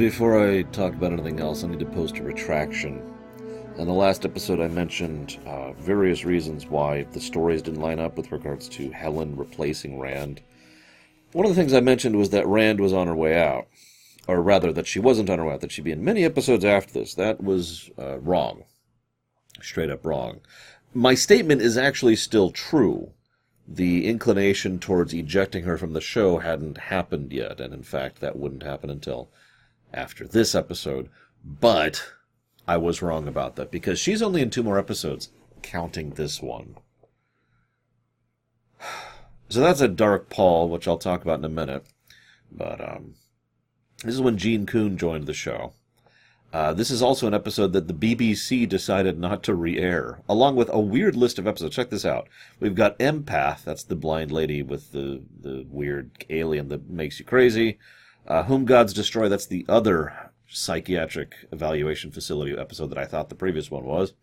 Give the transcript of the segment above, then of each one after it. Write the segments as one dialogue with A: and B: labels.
A: Before I talk about anything else, I need to post a retraction. In the last episode, I mentioned uh, various reasons why the stories didn't line up with regards to Helen replacing Rand. One of the things I mentioned was that Rand was on her way out. Or rather, that she wasn't on her way out, that she'd be in many episodes after this. That was uh, wrong. Straight up wrong. My statement is actually still true. The inclination towards ejecting her from the show hadn't happened yet, and in fact, that wouldn't happen until after this episode. But I was wrong about that because she's only in two more episodes, counting this one. So that's a dark pall, which I'll talk about in a minute. But um, this is when Gene Coon joined the show. Uh, this is also an episode that the BBC decided not to re-air, along with a weird list of episodes. Check this out. We've got Empath, that's the blind lady with the, the weird alien that makes you crazy. Uh, Whom Gods Destroy, that's the other psychiatric evaluation facility episode that I thought the previous one was.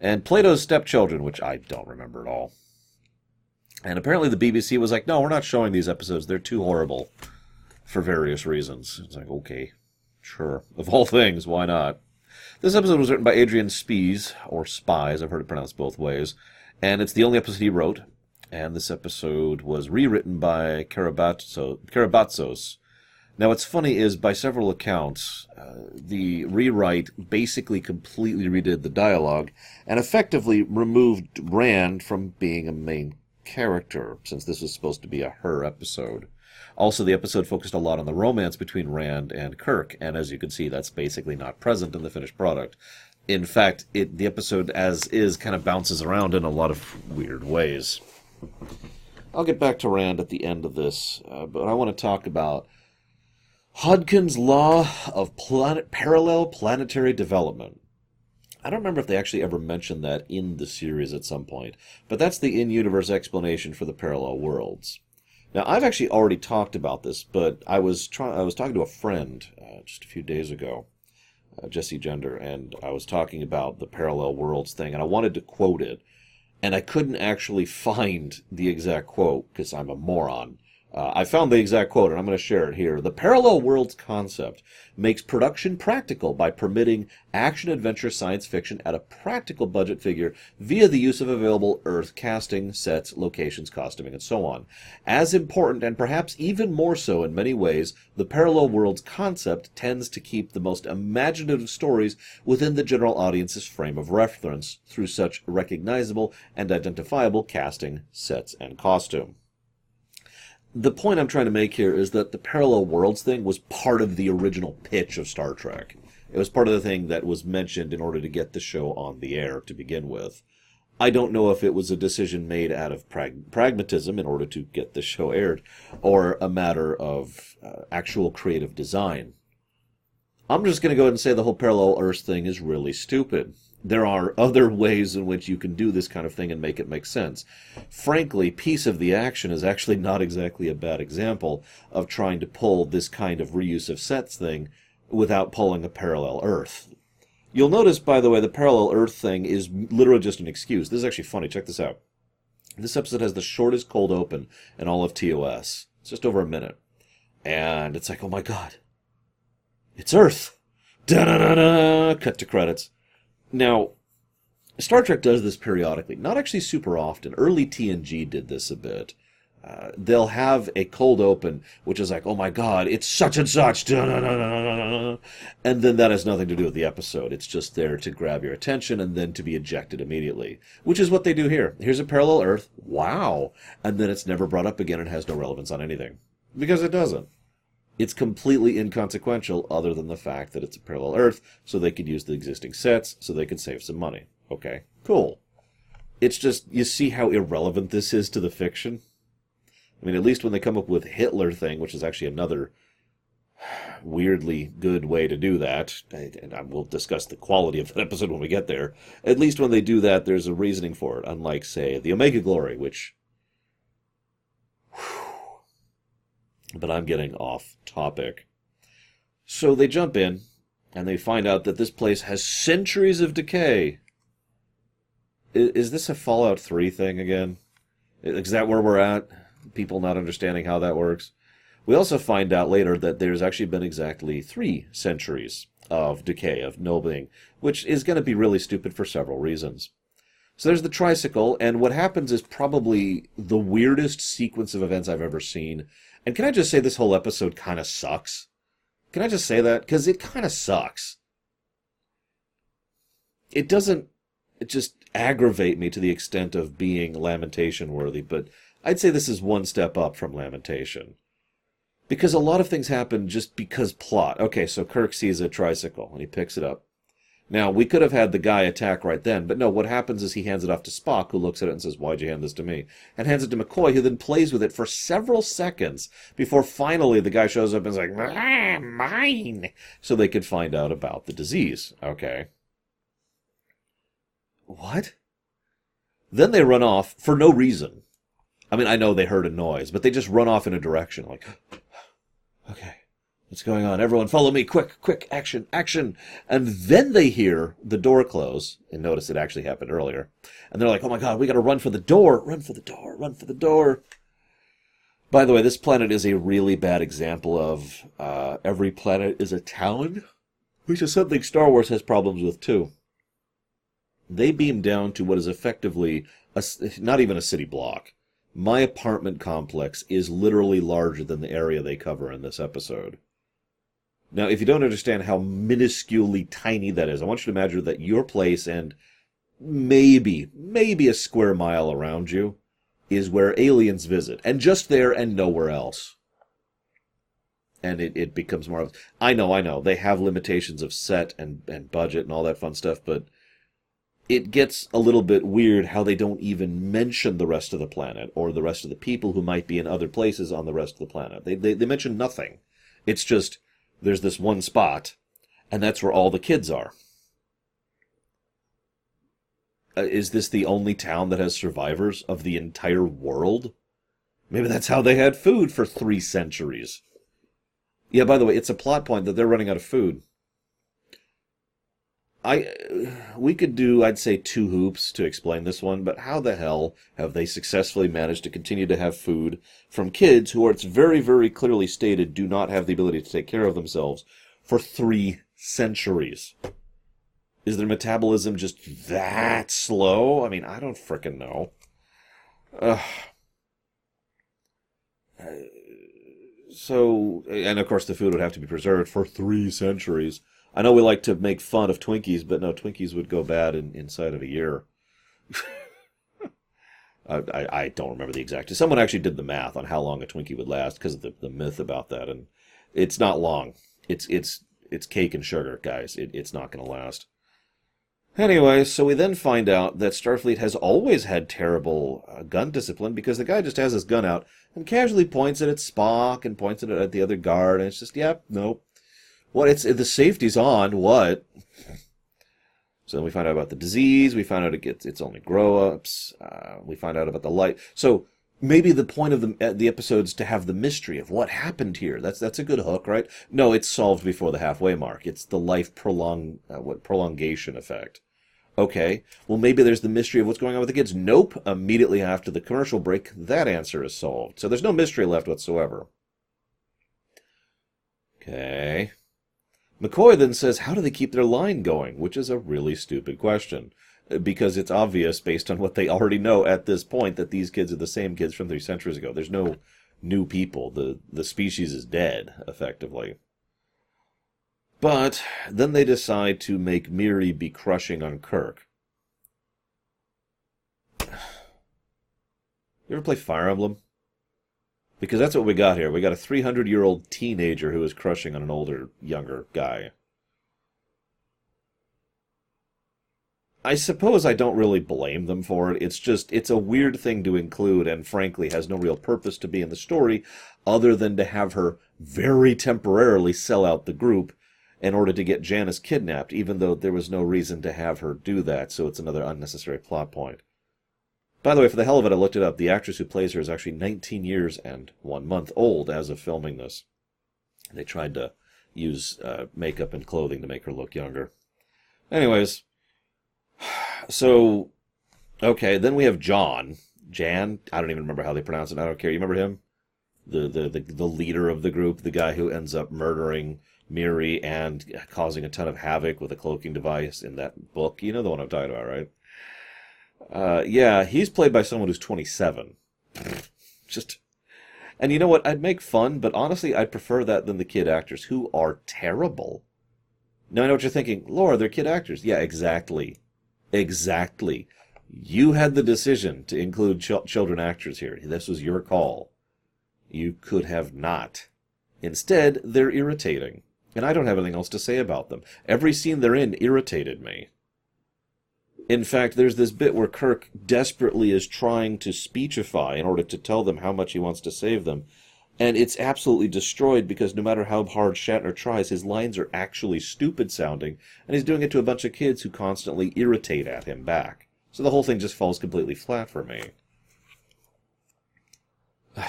A: And Plato's Stepchildren, which I don't remember at all. And apparently the BBC was like, no, we're not showing these episodes. They're too horrible for various reasons. It's like, okay, sure. Of all things, why not? This episode was written by Adrian Spies, or Spies, I've heard it pronounced both ways. And it's the only episode he wrote. And this episode was rewritten by Carabatsos, now, what's funny is, by several accounts, uh, the rewrite basically completely redid the dialogue and effectively removed Rand from being a main character, since this was supposed to be a her episode. Also, the episode focused a lot on the romance between Rand and Kirk, and as you can see, that's basically not present in the finished product. In fact, it, the episode as is kind of bounces around in a lot of weird ways. I'll get back to Rand at the end of this, uh, but I want to talk about Hodgkin's law of planet parallel planetary development. I don't remember if they actually ever mentioned that in the series at some point, but that's the in-universe explanation for the parallel worlds. Now, I've actually already talked about this, but I was trying. I was talking to a friend uh, just a few days ago, uh, Jessie Gender, and I was talking about the parallel worlds thing, and I wanted to quote it, and I couldn't actually find the exact quote because I'm a moron. Uh, I found the exact quote, and I'm going to share it here. The parallel worlds concept makes production practical by permitting action adventure science fiction at a practical budget figure via the use of available Earth casting, sets, locations, costuming, and so on. As important, and perhaps even more so in many ways, the parallel worlds concept tends to keep the most imaginative stories within the general audience's frame of reference through such recognizable and identifiable casting, sets, and costume the point I'm trying to make here is that the parallel worlds thing was part of the original pitch of Star Trek. It was part of the thing that was mentioned in order to get the show on the air to begin with. I don't know if it was a decision made out of prag- pragmatism in order to get the show aired, or a matter of uh, actual creative design. I'm just going to go ahead and say the whole parallel Earth thing is really stupid there are other ways in which you can do this kind of thing and make it make sense. Frankly, Piece of the Action is actually not exactly a bad example of trying to pull this kind of reuse of sets thing without pulling a parallel Earth. You'll notice, by the way, the parallel Earth thing is literally just an excuse. This is actually funny. Check this out. This episode has the shortest cold open in all of TOS. It's just over a minute. And it's like, oh my god. It's Earth. Da da da da. Cut to credits. Now, Star Trek does this periodically, not actually super often. Early TNG did this a bit. Uh, they'll have a cold open, which is like, oh my god, it's such and such, and then that has nothing to do with the episode. It's just there to grab your attention and then to be ejected immediately, which is what they do here. Here's a parallel Earth, wow, and then it's never brought up again and has no relevance on anything because it doesn't. It's completely inconsequential other than the fact that it's a parallel Earth, so they could use the existing sets so they could save some money. Okay, cool. It's just, you see how irrelevant this is to the fiction? I mean, at least when they come up with Hitler thing, which is actually another weirdly good way to do that, and I will discuss the quality of that episode when we get there. At least when they do that, there's a reasoning for it, unlike, say, the Omega Glory, which but I'm getting off topic. So they jump in, and they find out that this place has centuries of decay. Is, is this a Fallout 3 thing again? Is that where we're at? People not understanding how that works? We also find out later that there's actually been exactly three centuries of decay, of nobling, which is going to be really stupid for several reasons. So there's the tricycle, and what happens is probably the weirdest sequence of events I've ever seen. And can I just say this whole episode kind of sucks? Can I just say that? Because it kind of sucks. It doesn't just aggravate me to the extent of being lamentation worthy, but I'd say this is one step up from lamentation. Because a lot of things happen just because plot. Okay, so Kirk sees a tricycle and he picks it up. Now, we could have had the guy attack right then, but no, what happens is he hands it off to Spock, who looks at it and says, Why'd you hand this to me? And hands it to McCoy, who then plays with it for several seconds before finally the guy shows up and is like, ah, mine! So they could find out about the disease. Okay. What? Then they run off for no reason. I mean, I know they heard a noise, but they just run off in a direction, like, what's going on? Everyone follow me, quick, quick, action, action. And then they hear the door close, and notice it actually happened earlier. And they're like, oh my god, we gotta run for the door, run for the door, run for the door. By the way, this planet is a really bad example of uh, every planet is a town, which is something Star Wars has problems with too. They beam down to what is effectively a, not even a city block my apartment complex is literally larger than the area they cover in this episode. Now, if you don't understand how minusculely tiny that is, I want you to imagine that your place and maybe, maybe a square mile around you is where aliens visit, and just there and nowhere else. And it, it becomes more of, I know, I know, they have limitations of set and, and budget and all that fun stuff, but it gets a little bit weird how they don't even mention the rest of the planet or the rest of the people who might be in other places on the rest of the planet. They, they, they mention nothing. It's just, there's this one spot, and that's where all the kids are. Uh, is this the only town that has survivors of the entire world? Maybe that's how they had food for three centuries. Yeah, by the way, it's a plot point that they're running out of food. I we could do I'd say two hoops to explain this one, but how the hell have they successfully managed to continue to have food from kids who are it's very very clearly stated do not have the ability to take care of themselves for 3 centuries? Is their metabolism just that slow? I mean, I don't fricking know. Uh, so, and of course, the food would have to be preserved for three centuries. I know we like to make fun of Twinkies, but no, Twinkies would go bad in, inside of a year. I, I, don't remember the exact. Someone actually did the math on how long a Twinkie would last because of the, the myth about that, and it's not long. It's it's it's cake and sugar, guys. It, it's not going to last. Anyway, so we then find out that Starfleet has always had terrible uh, gun discipline because the guy just has his gun out and casually points it at Spock and points it at the other guard, and it's just, yep, yeah, nope, what? It's the safety's on. What? So then we find out about the disease. We find out it gets it's only grow-ups. Uh, we find out about the light. So maybe the point of the uh, the episodes to have the mystery of what happened here. That's that's a good hook, right? No, it's solved before the halfway mark. It's the life prolong uh, what prolongation effect. Okay, well maybe there's the mystery of what's going on with the kids. Nope. Immediately after the commercial break, that answer is solved. So there's no mystery left whatsoever. Okay. McCoy then says, How do they keep their line going? Which is a really stupid question. Because it's obvious, based on what they already know at this point, that these kids are the same kids from three centuries ago. There's no new people. The, the species is dead, effectively. But then they decide to make Miri be crushing on Kirk. You ever play Fire Emblem? Because that's what we got here. We got a 300 year old teenager who is crushing on an older, younger guy. I suppose I don't really blame them for it. It's just, it's a weird thing to include and frankly has no real purpose to be in the story other than to have her very temporarily sell out the group in order to get Janice kidnapped, even though there was no reason to have her do that, so it's another unnecessary plot point. By the way, for the hell of it, I looked it up. The actress who plays her is actually 19 years and one month old as of filming this. They tried to use uh, makeup and clothing to make her look younger. Anyways, so okay, then we have John. Jan, I don't even remember how they pronounce it. I don't care. You remember him? the, the, the, the leader of the group, the guy who ends up murdering Miri and causing a ton of havoc with a cloaking device in that book. You know the one I'm talking about, right? Uh, yeah, he's played by someone who's 27. Just, and you know what? I'd make fun, but honestly, I'd prefer that than the kid actors who are terrible. Now I know what you're thinking. Laura, they're kid actors. Yeah, exactly. Exactly. You had the decision to include ch- children actors here. This was your call. You could have not. Instead, they're irritating. And I don't have anything else to say about them. Every scene they're in irritated me. In fact, there's this bit where Kirk desperately is trying to speechify in order to tell them how much he wants to save them. And it's absolutely destroyed because no matter how hard Shatner tries, his lines are actually stupid sounding, and he's doing it to a bunch of kids who constantly irritate at him back. So the whole thing just falls completely flat for me. this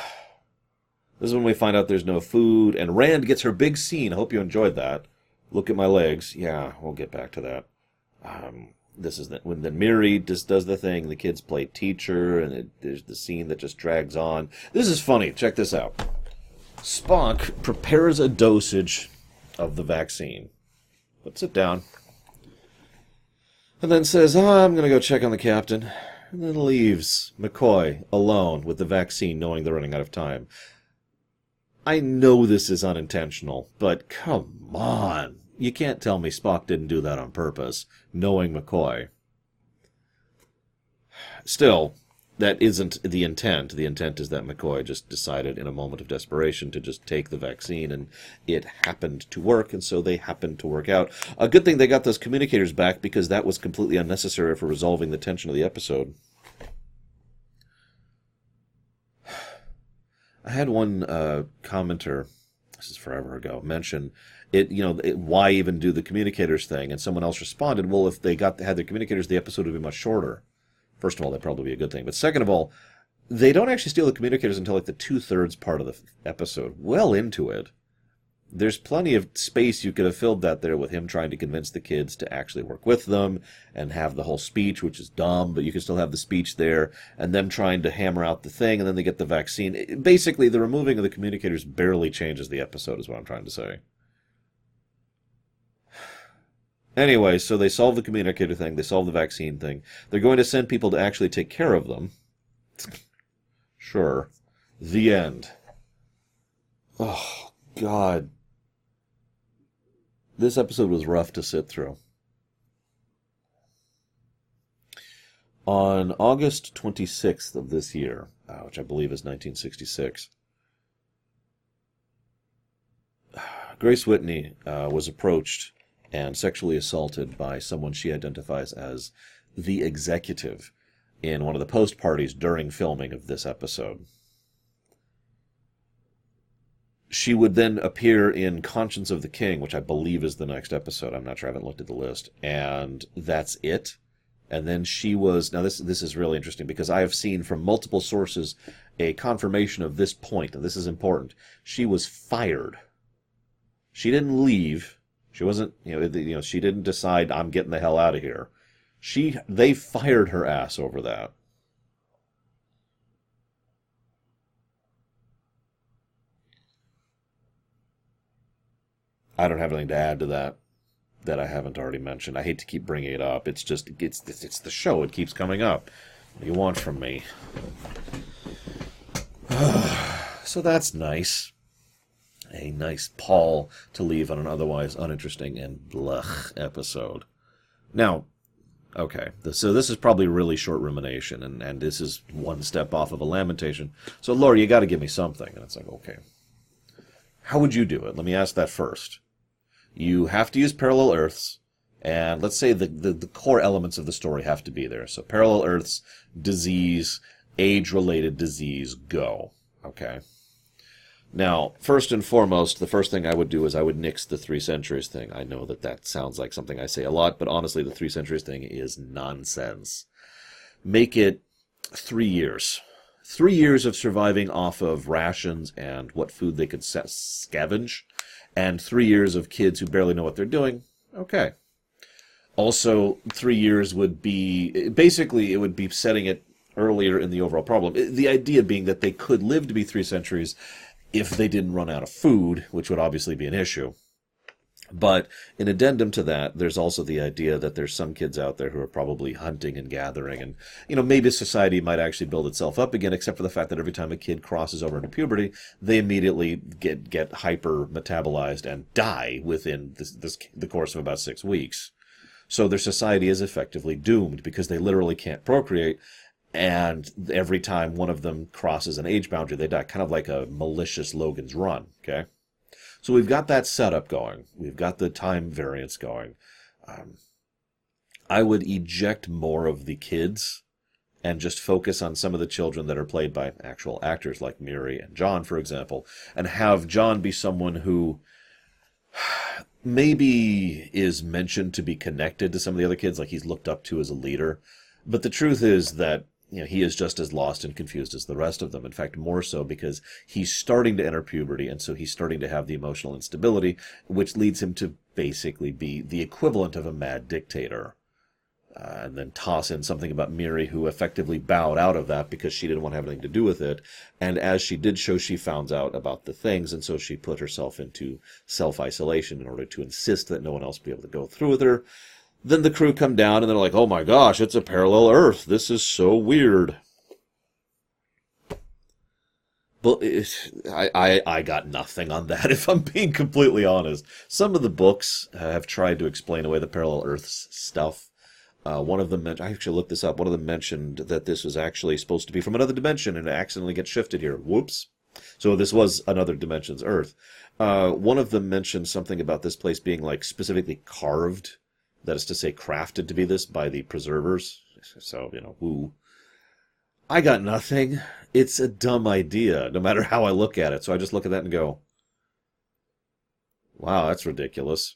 A: is when we find out there's no food, and Rand gets her big scene. I hope you enjoyed that. Look at my legs. Yeah, we'll get back to that. Um, this is the, when the Miri just does the thing. The kids play teacher, and it, there's the scene that just drags on. This is funny. Check this out. Spock prepares a dosage of the vaccine, puts it down, and then says, oh, I'm going to go check on the captain, and then leaves McCoy alone with the vaccine, knowing they're running out of time. I know this is unintentional, but come on. You can't tell me Spock didn't do that on purpose, knowing McCoy. Still, that isn't the intent. The intent is that McCoy just decided in a moment of desperation to just take the vaccine, and it happened to work, and so they happened to work out. A good thing they got those communicators back because that was completely unnecessary for resolving the tension of the episode. I had one uh, commenter, this is forever ago, mention it you know it, why even do the communicators thing? And someone else responded well if they got had their communicators the episode would be much shorter. First of all that'd probably be a good thing. But second of all they don't actually steal the communicators until like the two-thirds part of the episode. Well into it. There's plenty of space you could have filled that there with him trying to convince the kids to actually work with them and have the whole speech, which is dumb, but you can still have the speech there, and them trying to hammer out the thing, and then they get the vaccine. Basically, the removing of the communicators barely changes the episode, is what I'm trying to say. Anyway, so they solve the communicator thing, they solve the vaccine thing. They're going to send people to actually take care of them. sure. The end. Oh, God. This episode was rough to sit through. On August 26th of this year, uh, which I believe is 1966, Grace Whitney uh, was approached and sexually assaulted by someone she identifies as the executive in one of the post parties during filming of this episode. She would then appear in Conscience of the King, which I believe is the next episode. I'm not sure. I haven't looked at the list. And that's it. And then she was now this this is really interesting because I have seen from multiple sources a confirmation of this point, and this is important. She was fired. She didn't leave she wasn't, you know, you know, she didn't decide I'm getting the hell out of here. She, they fired her ass over that. I don't have anything to add to that that I haven't already mentioned. I hate to keep bringing it up. It's just it's it's the show. It keeps coming up. What do you want from me? so that's nice a nice pall to leave on an otherwise uninteresting and blech episode. Now, okay, so this is probably really short rumination, and, and this is one step off of a lamentation. So, Laura, you got to give me something. And it's like, okay. How would you do it? Let me ask that first. You have to use parallel Earths, and let's say the, the, the core elements of the story have to be there. So, parallel Earths, disease, age related disease, go. Okay. Now, first and foremost, the first thing I would do is I would nix the three centuries thing. I know that that sounds like something I say a lot, but honestly, the three centuries thing is nonsense. Make it three years. Three years of surviving off of rations and what food they could scavenge, and three years of kids who barely know what they're doing. Okay. Also, three years would be basically it would be setting it earlier in the overall problem. The idea being that they could live to be three centuries if they didn't run out of food, which would obviously be an issue. But in addendum to that, there's also the idea that there's some kids out there who are probably hunting and gathering, and you know maybe society might actually build itself up again, except for the fact that every time a kid crosses over into puberty, they immediately get get hyper metabolized and die within this, this the course of about six weeks. So their society is effectively doomed because they literally can't procreate, and every time one of them crosses an age boundary, they die, kind of like a malicious Logan's Run. Okay. So we've got that setup going. We've got the time variance going. Um, I would eject more of the kids and just focus on some of the children that are played by actual actors like Miri and John, for example, and have John be someone who maybe is mentioned to be connected to some of the other kids, like he's looked up to as a leader. But the truth is that you know, he is just as lost and confused as the rest of them. In fact, more so because he's starting to enter puberty, and so he's starting to have the emotional instability, which leads him to basically be the equivalent of a mad dictator. Uh, and then toss in something about Miri, who effectively bowed out of that because she didn't want to have anything to do with it. And as she did show, she found out about the things, and so she put herself into self isolation in order to insist that no one else be able to go through with her. Then the crew come down and they're like, oh my gosh, it's a parallel Earth. This is so weird. But I, I, I got nothing on that, if I'm being completely honest. Some of the books have tried to explain away the parallel Earths stuff. Uh, one of them, I actually looked this up. One of them mentioned that this was actually supposed to be from another dimension and it accidentally gets shifted here. Whoops. So this was another dimension's Earth. Uh, one of them mentioned something about this place being like specifically carved that is to say, crafted to be this by the preservers. So, you know, woo. I got nothing. It's a dumb idea, no matter how I look at it. So I just look at that and go, wow, that's ridiculous.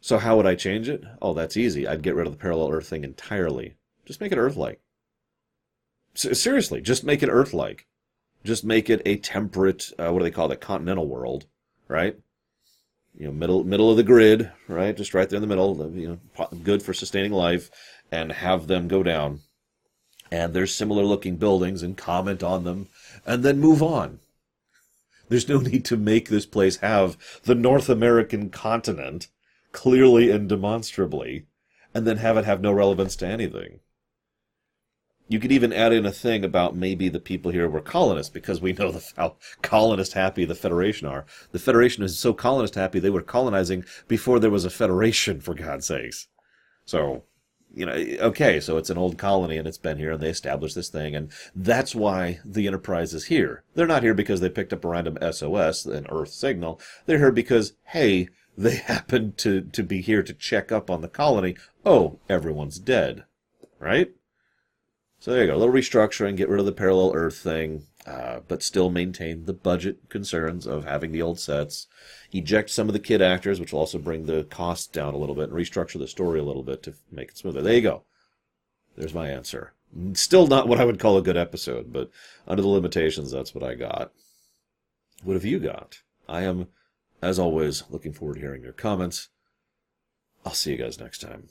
A: So how would I change it? Oh, that's easy. I'd get rid of the parallel Earth thing entirely. Just make it Earth-like. seriously, just make it Earth-like. Just make it a temperate, uh, what do they call it, continental world, right? You know middle middle of the grid, right? Just right there in the middle, you know, good for sustaining life, and have them go down. And there's similar looking buildings and comment on them, and then move on. There's no need to make this place have the North American continent clearly and demonstrably, and then have it have no relevance to anything. You could even add in a thing about maybe the people here were colonists because we know the, how colonist happy the Federation are. The Federation is so colonist happy they were colonizing before there was a Federation, for God's sakes. So, you know, okay, so it's an old colony and it's been here and they established this thing and that's why the Enterprise is here. They're not here because they picked up a random SOS, an Earth signal. They're here because, hey, they happened to, to be here to check up on the colony. Oh, everyone's dead. Right? So there you go, a little restructuring, get rid of the parallel Earth thing, uh, but still maintain the budget concerns of having the old sets. Eject some of the kid actors, which will also bring the cost down a little bit, and restructure the story a little bit to make it smoother. There you go. There's my answer. Still not what I would call a good episode, but under the limitations, that's what I got. What have you got? I am, as always, looking forward to hearing your comments. I'll see you guys next time.